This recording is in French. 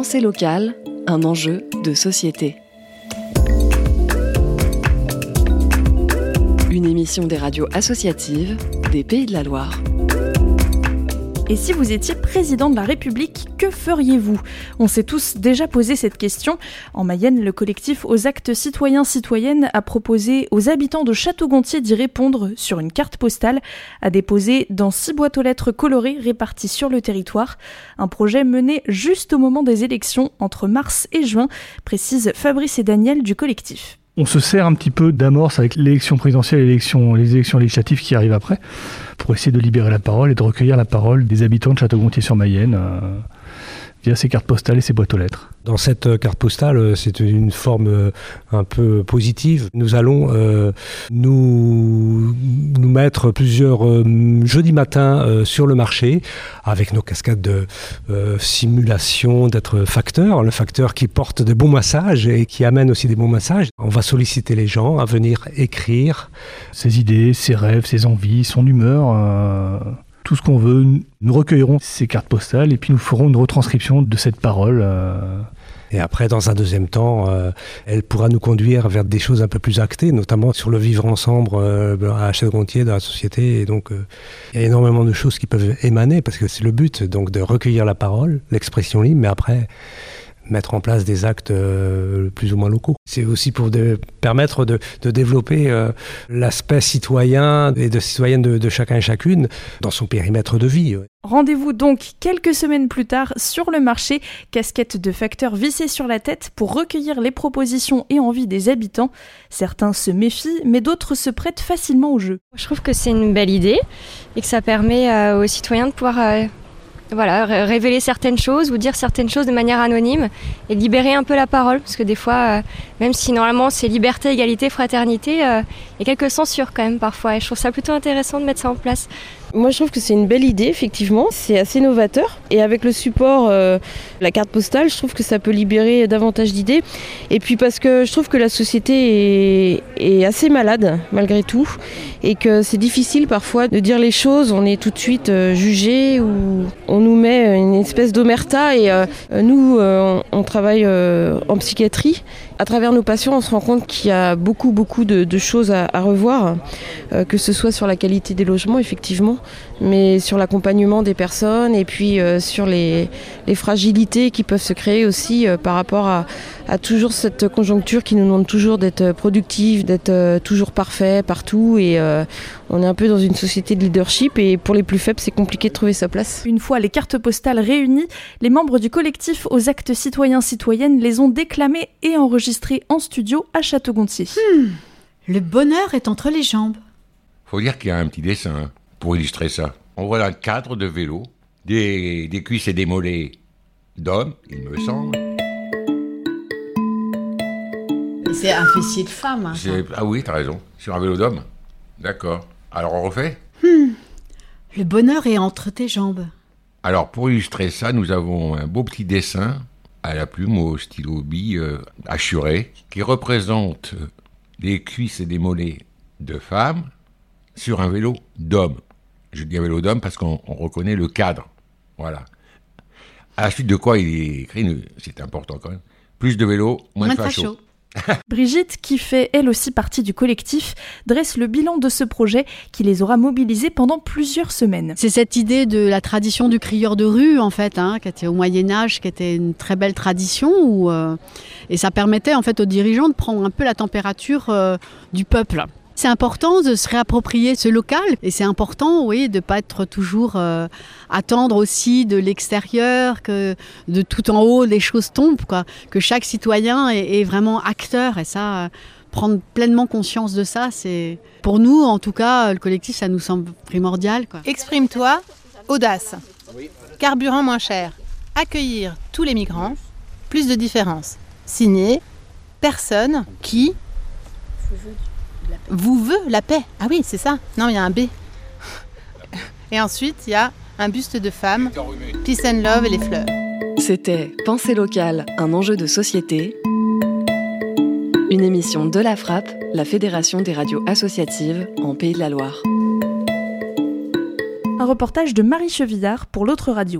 Pensée locale, un enjeu de société. Une émission des radios associatives des Pays de la Loire. Et si vous étiez président de la République, que feriez-vous? On s'est tous déjà posé cette question. En Mayenne, le collectif aux actes citoyens citoyennes a proposé aux habitants de Château-Gontier d'y répondre sur une carte postale à déposer dans six boîtes aux lettres colorées réparties sur le territoire. Un projet mené juste au moment des élections entre mars et juin, précise Fabrice et Daniel du collectif on se sert un petit peu d'amorce avec l'élection présidentielle et les élections législatives qui arrivent après, pour essayer de libérer la parole et de recueillir la parole des habitants de Château-Gontier-sur-Mayenne. Euh, via ces cartes postales et ces boîtes aux lettres. Dans cette euh, carte postale, euh, c'est une forme euh, un peu positive. Nous allons nous, nous mettre plusieurs jeudis matins sur le marché avec nos cascades de simulation d'être facteur, le facteur qui porte de bons massages et qui amène aussi des bons massages. On va solliciter les gens à venir écrire ses idées, ses rêves, ses envies, son humeur tout ce qu'on veut. Nous recueillerons ces cartes postales et puis nous ferons une retranscription de cette parole. Euh. Et après, dans un deuxième temps, euh, elle pourra nous conduire vers des choses un peu plus actées, notamment sur le vivre ensemble euh, à Château-Gontier, dans la société. Et donc, il y a énormément de choses qui peuvent émaner, parce que c'est le but, donc de recueillir la parole, l'expression libre, mais après, mettre en place des actes euh, plus ou moins locaux. C'est aussi pour permettre de, développer euh, l'aspect citoyen et de citoyenne de, chacun et chacune dans son périmètre de vie. Rendez-vous donc quelques semaines plus tard sur le marché, casquette de facteurs vissée sur la tête pour recueillir les propositions et envies des habitants. Certains se méfient, mais d'autres se prêtent facilement au jeu. Je trouve que c'est une belle idée et que ça permet euh, aux citoyens de pouvoir voilà, révéler certaines choses ou dire certaines choses de manière anonyme et libérer un peu la parole. Parce que des fois, euh, même si normalement c'est liberté, égalité, fraternité, euh, il y a quelques censures quand même parfois. Et je trouve ça plutôt intéressant de mettre ça en place. Moi, je trouve que c'est une belle idée, effectivement. C'est assez novateur. Et avec le support, euh, la carte postale, je trouve que ça peut libérer davantage d'idées. Et puis parce que je trouve que la société est, assez malade, malgré tout. Et que c'est difficile parfois de dire les choses. On est tout de suite euh, jugé ou on nous met une espèce d'omerta. Et euh, nous, on, travaille en psychiatrie. À travers nos patients, on se rend compte qu'il y a beaucoup, beaucoup de, choses à, revoir, que ce soit sur la qualité des logements, effectivement, mais sur l'accompagnement des personnes et puis euh, sur les, fragilités qui peuvent se créer aussi euh, par rapport à, toujours cette conjoncture qui nous demande toujours d'être productif, d'être euh, toujours parfait partout et on est un peu dans une société de leadership et pour les plus faibles c'est compliqué de trouver sa place. Une fois les cartes postales réunies, les membres du collectif aux actes citoyens citoyennes les ont déclamées et enregistrées en studio à Château-Gontier. Hmm. le bonheur est entre les jambes. Faut dire qu'il y a un petit dessin. Hein pour illustrer ça. On voit un cadre de vélo, des, des cuisses et des mollets d'hommes, il me semble. C'est un fessier de femme. Hein, ah oui, t'as raison. Sur un vélo d'homme. D'accord. Alors on refait hmm. Le bonheur est entre tes jambes. Alors pour illustrer ça, nous avons un beau petit dessin à la plume au stylo bille euh, assuré qui représente des cuisses et des mollets de femmes sur un vélo d'homme. Je dis un vélo d'homme parce qu'on reconnaît le cadre. Voilà. À la suite de quoi il est écrit, c'est important quand même, plus de vélos, moins, de fachos. Brigitte, qui fait elle aussi partie du collectif, dresse le bilan de ce projet qui les aura mobilisés pendant plusieurs semaines. C'est cette idée de la tradition du crieur de rue, en fait, hein, qui était au Moyen Âge, qui était une très belle tradition, euh, et ça permettait en fait aux dirigeants de prendre un peu la température euh, du peuple. C'est important de se réapproprier ce local et c'est important, oui, de ne pas être toujours euh, attendre aussi de l'extérieur, que de tout en haut les choses tombent, quoi. Que chaque citoyen est, vraiment acteur et ça, euh, prendre pleinement conscience de ça, c'est pour nous, en tout cas, le collectif, ça nous semble primordial. Exprime-toi, audace, carburant moins cher, accueillir tous les migrants, plus de différence. Signé, personne qui vous veut la paix. Ah oui, c'est ça. Non, il y a un B. Et ensuite, il y a un buste de femme, Peace and Love et les fleurs. C'était Pensée locale, un enjeu de société. Une émission de la Frappe, la Fédération des radios associatives en Pays de la Loire. Un reportage de Marie Chevillard pour l'autre radio.